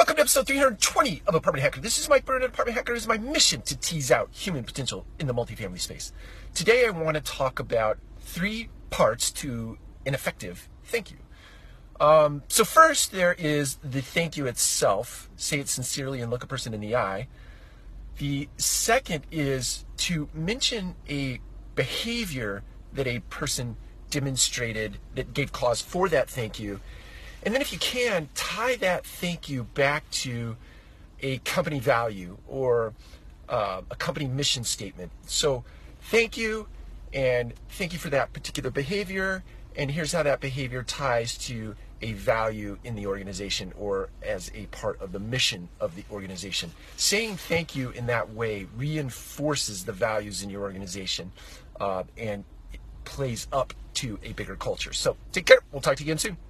Welcome to episode 320 of Apartment Hacker. This is Mike Burnett, Apartment Hacker. Is my mission to tease out human potential in the multifamily space. Today, I want to talk about three parts to an effective thank you. Um, so, first, there is the thank you itself. Say it sincerely and look a person in the eye. The second is to mention a behavior that a person demonstrated that gave cause for that thank you. And then, if you can, tie that thank you back to a company value or uh, a company mission statement. So, thank you, and thank you for that particular behavior. And here's how that behavior ties to a value in the organization or as a part of the mission of the organization. Saying thank you in that way reinforces the values in your organization uh, and plays up to a bigger culture. So, take care. We'll talk to you again soon.